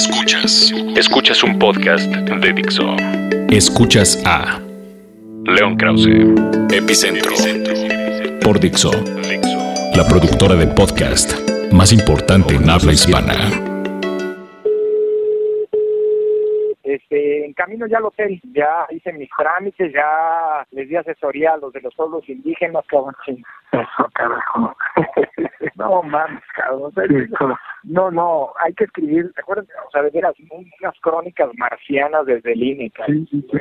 Escuchas. Escuchas un podcast de Dixo. Escuchas a León Krause, Epicentro, por Dixo, la productora de podcast más importante en habla hispana. Camino ya al hotel, ya hice mis trámites, ya les di asesoría a los de los pueblos indígenas, cabrón. Eso, carajo. no mames, cabrón. No, no, hay que escribir, ¿recuerdan? O sea, de veras, unas crónicas marcianas desde el INE, Sí, sí, sí.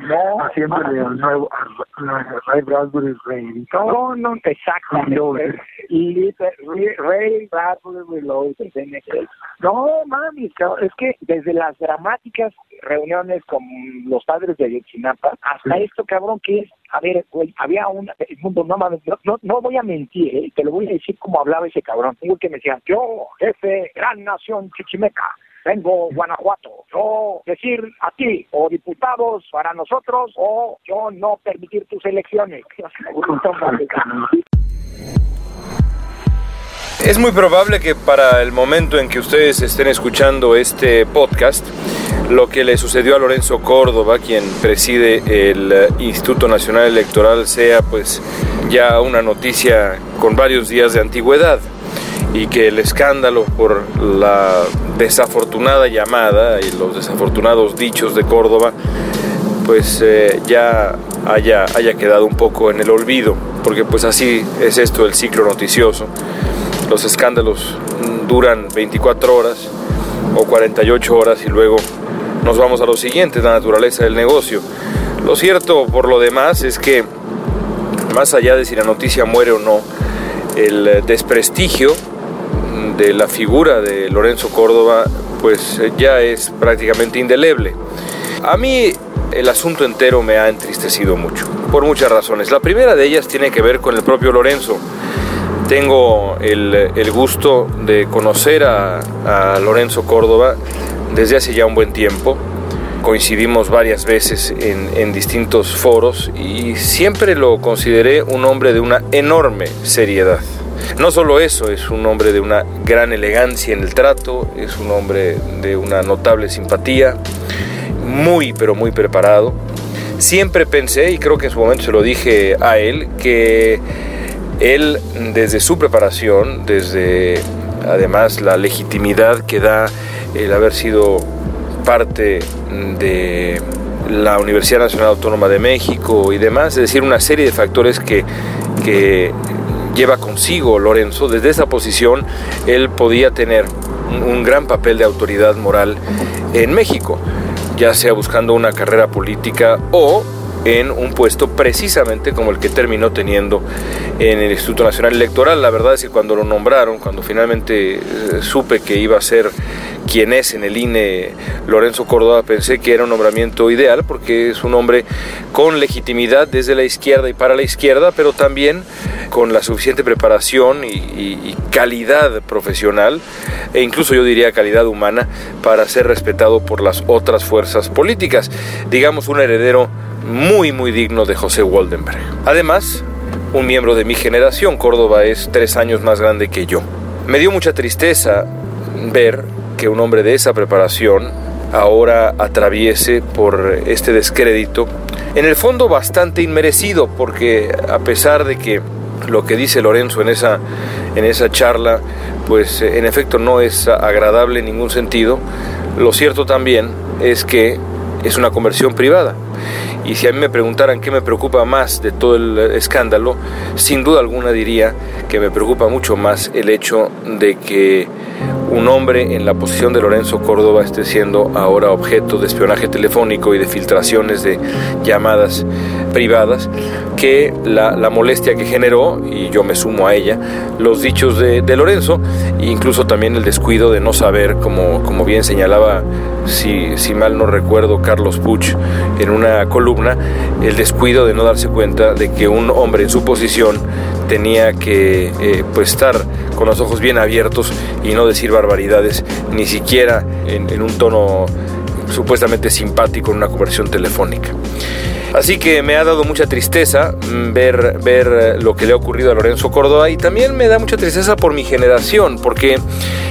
No, Haciéndole al nuevo, Ray Bradbury Rey. No, no, exactamente. Y Ray, Bradbury Reloaded, NXL. No, mami, cabrón, es que desde las dramáticas reuniones con los padres de Ayotzinapa hasta esto, cabrón, que es, a ver, güey, había el mundo, no mames, no, no, no voy a mentir, ¿eh? te lo voy a decir como hablaba ese cabrón. Digo que me decía, yo, jefe, gran nación chichimeca, vengo Guanajuato, yo decir a ti o diputados para nosotros o yo no permitir tus elecciones. Es muy probable que para el momento en que ustedes estén escuchando este podcast, lo que le sucedió a Lorenzo Córdoba, quien preside el eh, Instituto Nacional Electoral, sea pues ya una noticia con varios días de antigüedad y que el escándalo por la desafortunada llamada y los desafortunados dichos de Córdoba pues eh, ya haya, haya quedado un poco en el olvido, porque pues así es esto el ciclo noticioso. Los escándalos duran 24 horas o 48 horas y luego nos vamos a lo siguiente, la naturaleza del negocio. Lo cierto por lo demás es que más allá de si la noticia muere o no, el desprestigio de la figura de Lorenzo Córdoba pues ya es prácticamente indeleble. A mí el asunto entero me ha entristecido mucho, por muchas razones. La primera de ellas tiene que ver con el propio Lorenzo. Tengo el, el gusto de conocer a, Lorenzo Córdoba desde hace ya un buen tiempo. Coincidimos varias veces en, en distintos foros y siempre lo consideré un hombre de una enorme seriedad. No solo eso, es un hombre de una gran elegancia en el trato, es un hombre de una notable simpatía, muy pero muy preparado. Siempre pensé, y creo que en su momento se lo dije a él, que él desde su preparación, desde además la legitimidad que da el haber sido parte de la Universidad Nacional Autónoma de México y demás, es decir, una serie de factores que, que lleva consigo Lorenzo, desde esa posición él podía tener un, gran papel de autoridad moral en México, ya sea buscando una carrera política o en un puesto precisamente como el que terminó teniendo en el Instituto Nacional Electoral. La verdad es que cuando lo nombraron, cuando finalmente eh, supe que iba a ser quien es en el INE Lorenzo Córdoba, pensé que era un nombramiento ideal porque es un hombre con legitimidad desde la izquierda y para la izquierda, pero también con la suficiente preparación y, y, y calidad profesional e incluso yo diría calidad humana para ser respetado por las otras fuerzas políticas. Digamos un heredero muy muy digno de José Waldenberg. Además, un miembro de mi generación, Córdoba es tres años más grande que yo. Me dio mucha tristeza ver que un hombre de esa preparación ahora atraviese por este descrédito, en el fondo bastante inmerecido, porque a pesar de que lo que dice Lorenzo en esa, en esa charla, pues en efecto no es agradable en ningún sentido, lo cierto también es que es una conversión privada. Y si a mí me preguntaran qué me preocupa más de todo el escándalo, sin duda alguna diría que me preocupa mucho más el hecho de que un hombre en la posición de Lorenzo Córdoba esté siendo ahora objeto de espionaje telefónico y de filtraciones de llamadas privadas, que la, la molestia que generó, y yo me sumo a ella, los dichos de, de Lorenzo, e incluso también el descuido de no saber, como, como bien señalaba, si, si mal no recuerdo, Carlos Puch en una columna, el descuido de no darse cuenta de que un hombre en su posición tenía que eh, pues estar con los ojos bien abiertos y no decir barbaridades, ni siquiera en, en un tono supuestamente simpático en una conversión telefónica. Así que me ha dado mucha tristeza mm, ver, ver lo que le ha ocurrido a Lorenzo Córdoba y también me da mucha tristeza por mi generación, porque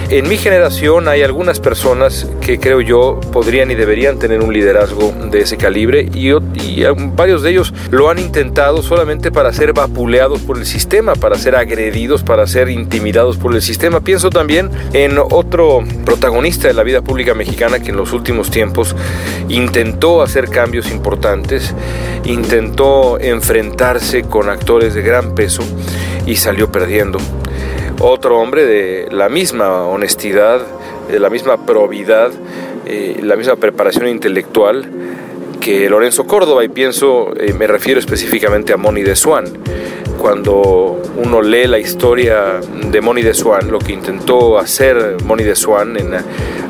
en mi generación hay algunas personas que creo yo podrían y deberían tener un liderazgo de ese calibre y, y varios de ellos lo han intentado solamente para ser vapuleados por el sistema, para ser agredidos, para ser intimidados por el sistema. Pienso también en otro protagonista de la vida pública mexicana que en los últimos tiempos intentó hacer cambios importantes, intentó enfrentarse con actores de gran peso y salió perdiendo. Otro hombre de la misma honestidad, de la misma probidad, eh, la misma preparación intelectual que Lorenzo Córdoba y pienso, eh, me refiero específicamente a Moni de Swan. Cuando uno lee la historia de Moni de Swan, lo que intentó hacer Moni de Swan en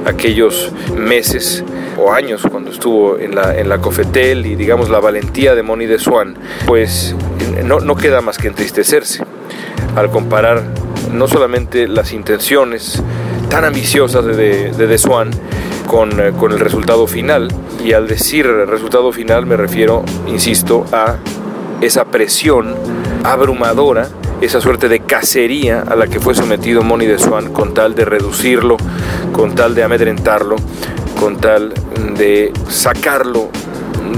aquellos meses o años cuando estuvo en la, en la Cofetel y digamos la valentía de Moni de Swan, pues no, no queda más que entristecerse al comparar no solamente las intenciones tan ambiciosas de, de, Swan con, eh, con el resultado final, y al decir resultado final me refiero, insisto, a esa presión abrumadora, esa suerte de cacería a la que fue sometido Moni de Swan con tal de reducirlo, con tal de amedrentarlo, con tal de sacarlo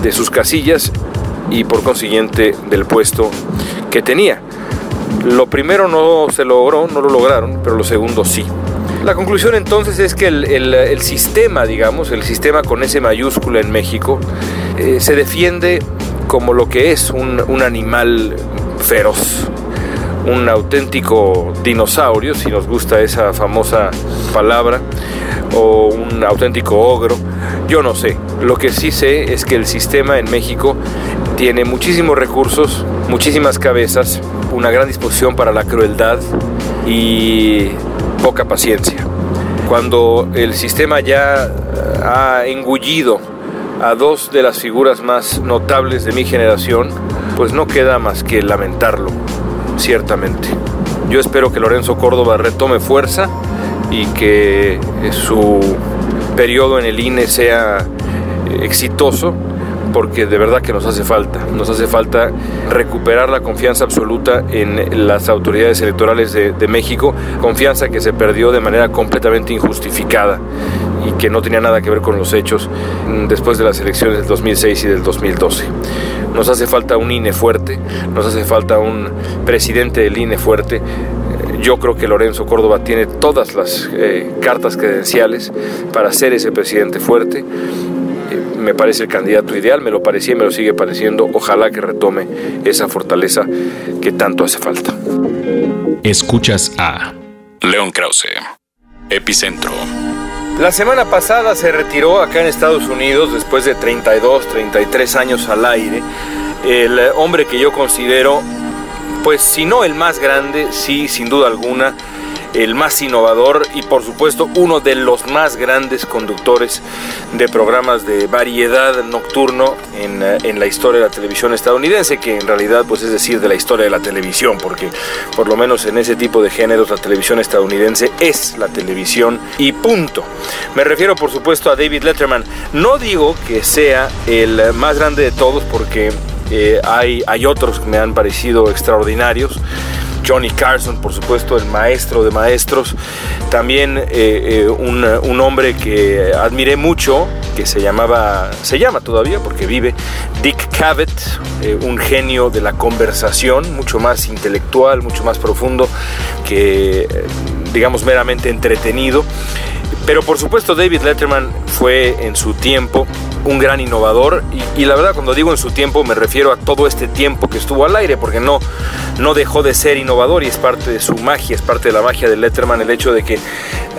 de sus casillas y por consiguiente del puesto que tenía. Lo primero no se logró, no lo lograron, pero lo segundo sí. La conclusión entonces es que el, sistema, digamos, el sistema con ese mayúscula en México, eh, se defiende como lo que es un, un animal feroz, un auténtico dinosaurio, si nos gusta esa famosa palabra, o un auténtico ogro, yo no sé. Lo que sí sé es que el sistema en México tiene muchísimos recursos, muchísimas cabezas, una gran disposición para la crueldad y poca paciencia. Cuando el sistema ya ha engullido a dos de las figuras más notables de mi generación, pues no queda más que lamentarlo, ciertamente. Yo espero que Lorenzo Córdoba retome fuerza y que su periodo en el INE sea exitoso porque de verdad que nos hace falta. Nos hace falta recuperar la confianza absoluta en las autoridades electorales de, México, confianza que se perdió de manera completamente injustificada y que no tenía nada que ver con los hechos después de las elecciones del 2006 y del 2012. Nos hace falta un INE fuerte, nos hace falta un presidente del INE fuerte. Yo creo que Lorenzo Córdoba tiene todas las eh, cartas credenciales para ser ese presidente fuerte me parece el candidato ideal, me lo parecía y me lo sigue pareciendo. Ojalá que retome esa fortaleza que tanto hace falta. Escuchas a León Krause, Epicentro. La semana pasada se retiró acá en Estados Unidos, después de 32, 33 años al aire, el hombre que yo considero, pues si no el más grande, sí, sin duda alguna, el más innovador y por supuesto uno de los más grandes conductores de programas de variedad nocturno en, eh, en, la historia de la televisión estadounidense, que en realidad pues es decir de la historia de la televisión, porque por lo menos en ese tipo de géneros la televisión estadounidense es la televisión y punto. Me refiero por supuesto a David Letterman. No digo que sea el más grande de todos porque eh, hay, hay otros que me han parecido extraordinarios. Johnny Carson, por supuesto, el maestro de maestros. También eh, eh, un, hombre que admiré mucho, que se llamaba, se llama todavía porque vive, Dick Cavett, eh, un genio de la conversación, mucho más intelectual, mucho más profundo que, digamos, meramente entretenido. Pero por supuesto David Letterman fue en su tiempo un gran innovador y, la verdad cuando digo en su tiempo me refiero a todo este tiempo que estuvo al aire porque no, no dejó de ser innovador y es parte de su magia, es parte de la magia de Letterman el hecho de que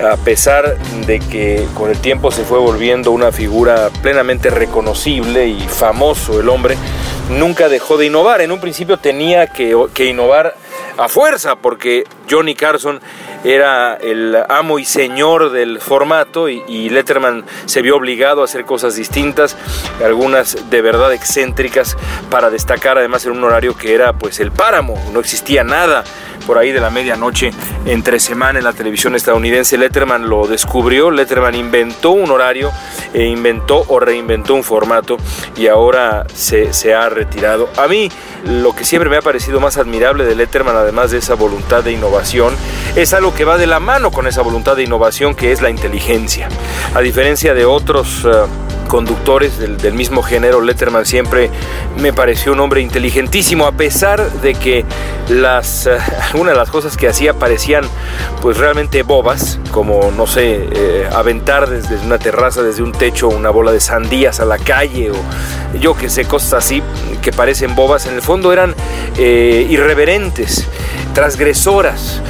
a pesar de que con el tiempo se fue volviendo una figura plenamente reconocible y famoso el hombre, nunca dejó de innovar. En un principio tenía que, que innovar a fuerza porque Johnny Carson era el amo y señor del formato y, Letterman se vio obligado a hacer cosas distintas, algunas de verdad excéntricas para destacar además en un horario que era pues el páramo, no existía nada por ahí de la medianoche entre semana en la televisión estadounidense. Letterman lo descubrió, Letterman inventó un horario e inventó o reinventó un formato y ahora se, ha retirado. A mí lo que siempre me ha parecido más admirable de Letterman, además de esa voluntad de innovación, es algo que va de la mano con esa voluntad de innovación que es la inteligencia. A diferencia de otros... Uh, conductores del, mismo género, Letterman siempre me pareció un hombre inteligentísimo, a pesar de que las, uh, algunas de las cosas que hacía parecían pues realmente bobas, como no sé, eh, aventar desde una terraza, desde un techo, una bola de sandías a la calle, o yo que sé, cosas así que parecen bobas, en el fondo eran eh, irreverentes, transgresoras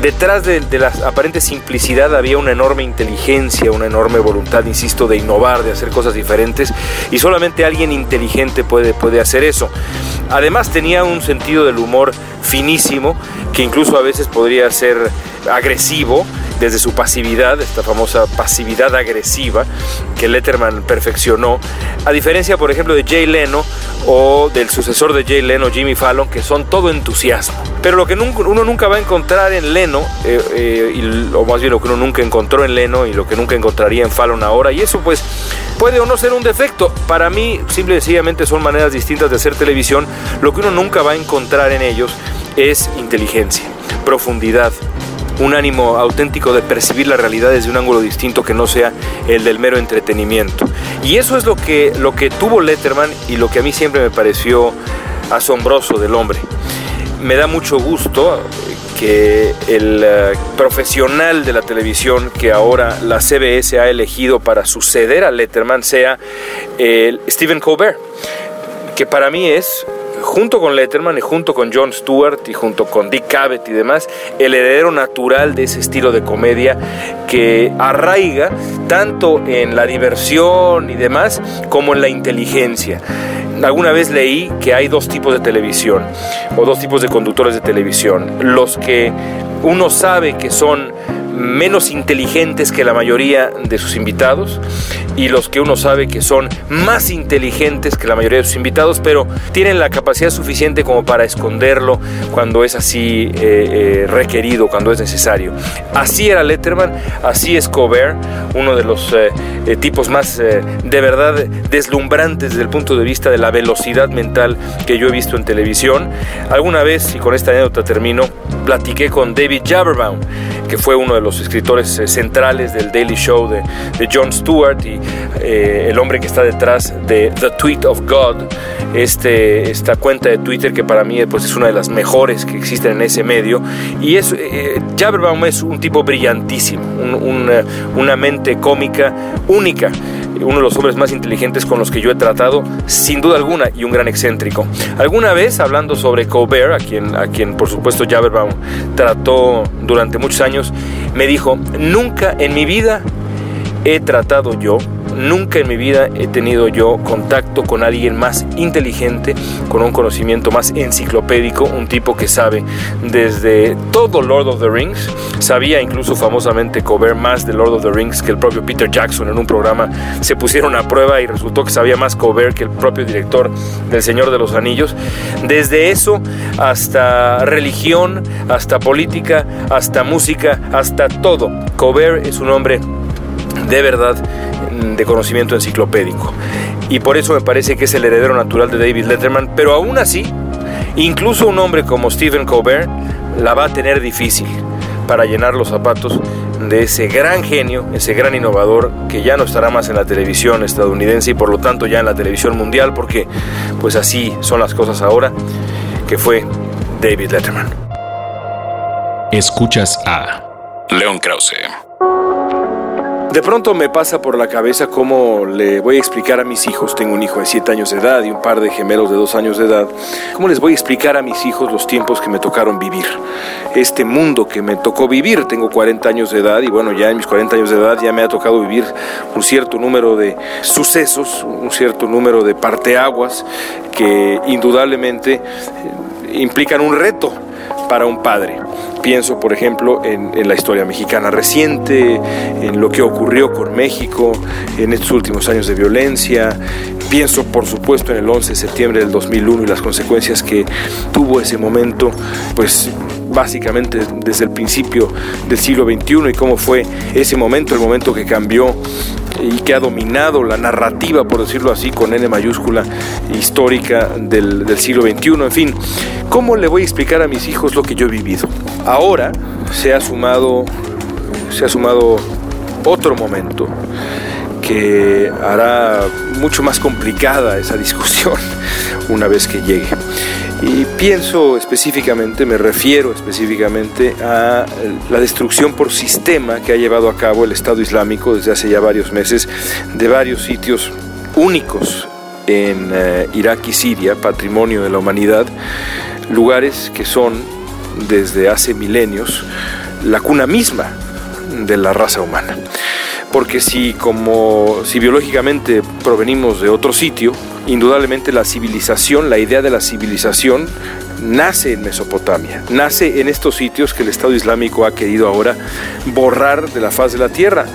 detrás de, la aparente simplicidad había una enorme inteligencia, una enorme voluntad, insisto, de innovar, de hacer cosas diferentes y solamente alguien inteligente puede, puede hacer eso. Además tenía un sentido del humor finísimo que incluso a veces podría ser agresivo desde su pasividad, esta famosa pasividad agresiva que Letterman perfeccionó, a diferencia, por ejemplo, de Jay Leno o del sucesor de Jay Leno, Jimmy Fallon, que son todo entusiasmo. Pero lo que uno nunca va a encontrar en Leno, eh, eh, o más bien lo que uno nunca encontró en Leno y lo que nunca encontraría en Fallon ahora, y eso pues puede o no ser un defecto. Para mí, simple y sencillamente son maneras distintas de hacer televisión. Lo que uno nunca va a encontrar en ellos es inteligencia, profundidad, un ánimo auténtico de percibir la realidad desde un ángulo distinto que no sea el del mero entretenimiento. Y eso es lo que, lo que tuvo Letterman y lo que a mí siempre me pareció asombroso del hombre. Me da mucho gusto que el eh, profesional de la televisión que ahora la CBS ha elegido para suceder a Letterman sea el Stephen Colbert, que para mí es junto con Letterman y junto con Jon Stewart y junto con Dick Cavett y demás, el heredero natural de ese estilo de comedia que arraiga tanto en la diversión y demás como en la inteligencia. Alguna vez leí que hay dos tipos de televisión o dos tipos de conductores de televisión. Los que uno sabe que son menos inteligentes que la mayoría de sus invitados y los que uno sabe que son más inteligentes que la mayoría de sus invitados, pero tienen la capacidad suficiente como para esconderlo cuando es así eh, eh, requerido, cuando es necesario. Así era Letterman, así es Colbert, uno de los eh, tipos más de verdad deslumbrantes desde el punto de vista de la velocidad mental que yo he visto en televisión. Alguna vez, y con esta anécdota termino, platiqué con David Jaberbaum, que fue uno de los escritores eh, centrales del Daily Show de, de Jon Stewart y eh, el hombre que está detrás de The Tweet of God, este, esta cuenta de Twitter que para mí pues, es una de las mejores que existen en ese medio. Y es, eh, Jaberbaum es un tipo brillantísimo, una mente cómica única uno de los hombres más inteligentes con los que yo he tratado, sin duda alguna, y un gran excéntrico. Alguna vez, hablando sobre Colbert, a quien, a quien por supuesto Jaberbaum trató durante muchos años, me dijo, nunca en mi vida he tratado yo Nunca en mi vida he tenido yo contacto con alguien más inteligente, con un conocimiento más enciclopédico, un tipo que sabe desde todo Lord of the Rings, sabía incluso famosamente cover más de Lord of the Rings que el propio Peter Jackson en un programa, se pusieron a prueba y resultó que sabía más cover que el propio director del Señor de los Anillos. Desde eso hasta religión, hasta política, hasta música, hasta todo. Cover es un hombre de verdad de conocimiento enciclopédico. Y por eso me parece que es el heredero natural de David Letterman, pero aún así, incluso un hombre como Stephen Colbert la va a tener difícil para llenar los zapatos de ese gran genio, ese gran innovador que ya no estará más en la televisión estadounidense y por lo tanto ya en la televisión mundial, porque pues así son las cosas ahora, que fue David Letterman. Escuchas a León Krause. De pronto me pasa por la cabeza cómo le voy a explicar a mis hijos, tengo un hijo de 7 años de edad y un par de gemelos de 2 años de edad, cómo les voy a explicar a mis hijos los tiempos que me tocaron vivir, este mundo que me tocó vivir, tengo 40 años de edad y bueno, ya en mis 40 años de edad ya me ha tocado vivir un cierto número de sucesos, un cierto número de parteaguas que indudablemente implican un reto para un padre. Pienso, por ejemplo, en, la historia mexicana reciente, en lo que ocurrió con México en estos últimos años de violencia. Pienso, por supuesto, en el 11 de septiembre del 2001 y las consecuencias que tuvo ese momento, pues básicamente desde el principio del siglo XXI y cómo fue ese momento, el momento que cambió y que ha dominado la narrativa, por decirlo así, con N mayúscula, histórica del, siglo XXI. En fin, ¿cómo le voy a explicar a mis hijos lo que yo he vivido? Ahora se ha sumado, se ha sumado otro momento que hará mucho más complicada esa discusión una vez que llegue. Y pienso específicamente, me refiero específicamente a la destrucción por sistema que ha llevado a cabo el Estado Islámico desde hace ya varios meses de varios sitios únicos en eh, Irak y Siria, patrimonio de la humanidad, lugares que son desde hace milenios la cuna misma de la raza humana. Porque si como si biológicamente provenimos de otro sitio, indudablemente la civilización, la idea de la civilización nace en Mesopotamia, nace en estos sitios que el Estado Islámico ha querido ahora borrar de la faz de la tierra.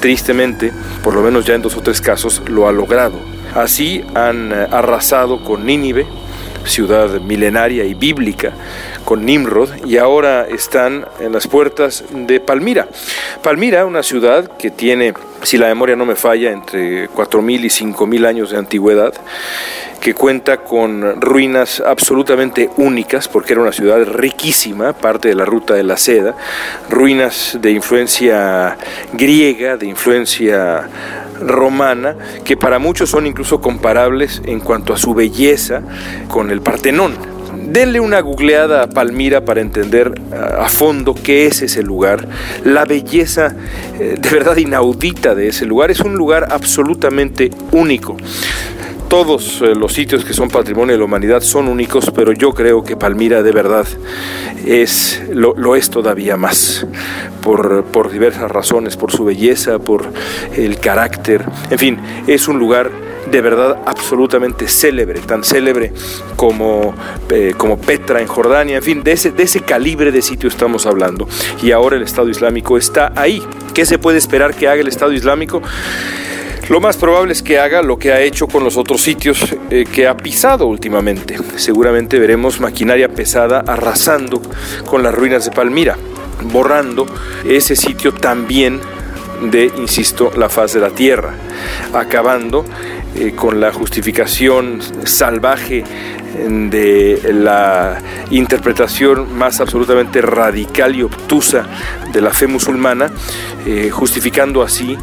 Tristemente, por lo menos ya en dos o tres casos, lo ha logrado. Así han eh, arrasado con Nínive, ciudad milenaria y bíblica, con Nimrod y ahora están en las puertas de Palmira. Palmira, una ciudad que tiene, si la memoria no me falla, entre 4.000 y 5.000 años de antigüedad, que cuenta con ruinas absolutamente únicas, porque era una ciudad riquísima, parte de la ruta de la seda, ruinas de influencia griega, de influencia romana, que para muchos son incluso comparables en cuanto a su belleza con el Partenón Denle una googleada a Palmira para entender a fondo qué es ese lugar, la belleza eh, de verdad inaudita de ese lugar. Es un lugar absolutamente único. Todos eh, los sitios que son patrimonio de la humanidad son únicos, pero yo creo que Palmira de verdad es, lo, es todavía más, por, por diversas razones, por su belleza, por el carácter, en fin, es un lugar de verdad absolutamente célebre, tan célebre como, eh, como Petra en Jordania, en fin, de ese, de ese calibre de sitio estamos hablando. Y ahora el Estado Islámico está ahí. ¿Qué se puede esperar que haga el Estado Islámico? Lo más probable es que haga lo que ha hecho con los otros sitios eh, que ha pisado últimamente. Seguramente veremos maquinaria pesada arrasando con las ruinas de Palmira, borrando ese sitio también de, insisto, la faz de la tierra, acabando eh, con la justificación salvaje de la interpretación más absolutamente radical y obtusa de la fe musulmana, eh, justificando así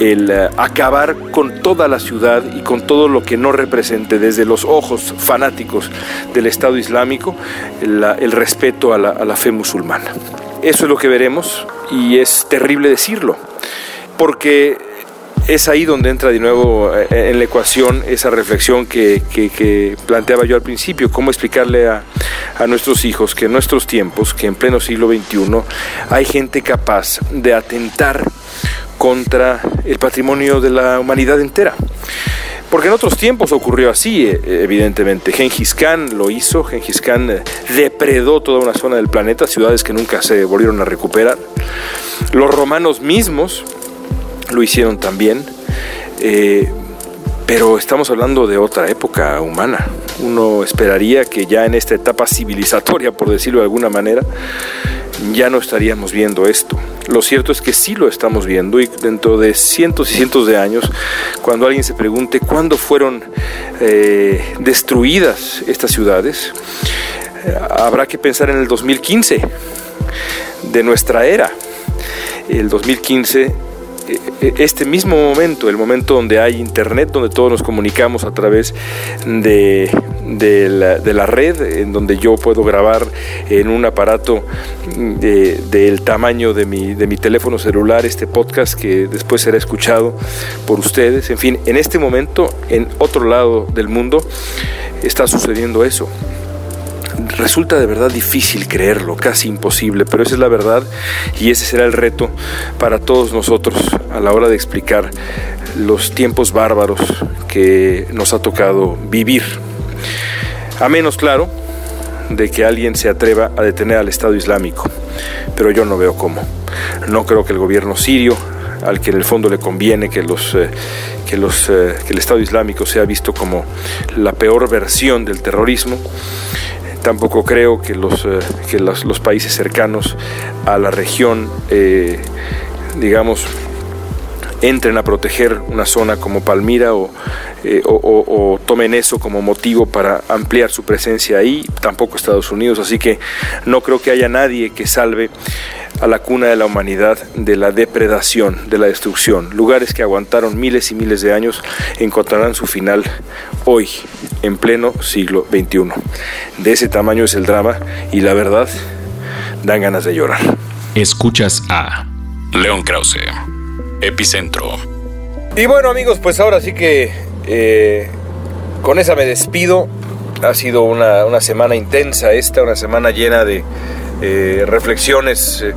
el eh, acabar con toda la ciudad y con todo lo que no represente desde los ojos fanáticos del Estado Islámico el respeto a la, a la fe musulmana. Eso es lo que veremos y es terrible decirlo, porque es ahí donde entra de nuevo eh, en la ecuación esa reflexión que, planteaba yo al principio, cómo explicarle a, nuestros hijos que en nuestros tiempos, que en pleno siglo XXI, hay gente capaz de atentar contra el patrimonio de la humanidad entera. Porque en otros tiempos ocurrió así, eh, evidentemente. Gengis Khan lo hizo, Gengis Khan eh, depredó toda una zona del planeta, ciudades que nunca se volvieron a recuperar. Los romanos mismos lo hicieron también, eh, pero estamos hablando de otra época humana. Uno esperaría que ya en esta etapa civilizatoria, por decirlo de alguna manera, ya no estaríamos viendo esto. Lo cierto es que sí lo estamos viendo y dentro de cientos y cientos de años, cuando alguien se pregunte cuándo fueron eh, destruidas estas ciudades, eh, habrá que pensar en el 2015 de nuestra era. El 2015 e, este mismo momento, el momento donde hay internet, donde todos nos comunicamos a través de, la, red, en donde yo puedo grabar en un aparato del tamaño de mi, de mi teléfono celular este podcast que después será escuchado por ustedes. En fin, en este momento, en otro lado del mundo, está sucediendo eso. Resulta de verdad difícil creerlo, casi imposible, pero esa es la verdad y ese será el reto para todos nosotros a la hora de explicar los tiempos bárbaros que nos ha tocado vivir. A menos, claro, de que alguien se atreva a detener al Estado Islámico, pero yo no veo cómo. No creo que el gobierno sirio, al que en el fondo le conviene que los... Eh, que, los, eh, que el Estado Islámico sea visto como la peor versión del terrorismo, Tampoco creo que los, eh, que los, países cercanos a la región, eh, digamos, entren a proteger una zona como Palmira eh, o, tomen eso como motivo para ampliar su presencia ahí, tampoco Estados Unidos, así que no creo que haya nadie que salve a la cuna de la humanidad de la depredación, de la destrucción. Lugares que aguantaron miles y miles de años encontrarán su final hoy, en pleno siglo XXI. De ese tamaño es el drama y la verdad dan ganas de llorar. Escuchas a León Krause, Epicentro. Y bueno amigos, pues ahora sí que eh, con esa me despido. Ha sido una, una semana intensa esta, una semana llena de eh, reflexiones eh,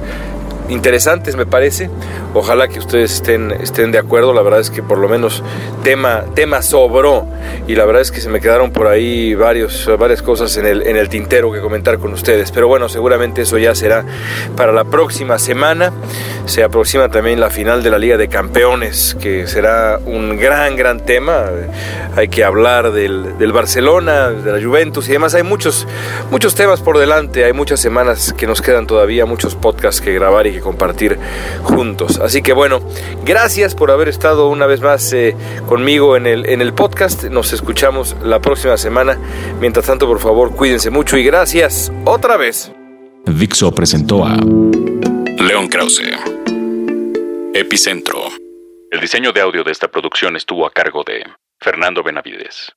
interesantes me parece. Ojalá que ustedes estén, estén de acuerdo. La verdad es que por lo menos tema, tema sobró y la verdad es que se me quedaron por ahí varios, varias cosas en el, en el tintero que comentar con ustedes. Pero bueno, seguramente eso ya será para la próxima semana. Se aproxima también la final de la Liga de Campeones, que será un gran, gran tema. Hay que hablar del, del Barcelona, de la Juventus y demás. Hay muchos, muchos temas por delante. Hay muchas semanas que nos quedan todavía, muchos podcasts que grabar y que compartir juntos. Así que bueno, gracias por haber estado una vez más eh, conmigo en el, en el podcast. Nos escuchamos la próxima semana. Mientras tanto, por favor, cuídense mucho y gracias otra vez. Dixo presentó a León Krause. Epicentro. El diseño de audio de esta producción estuvo a cargo de Fernando Benavides.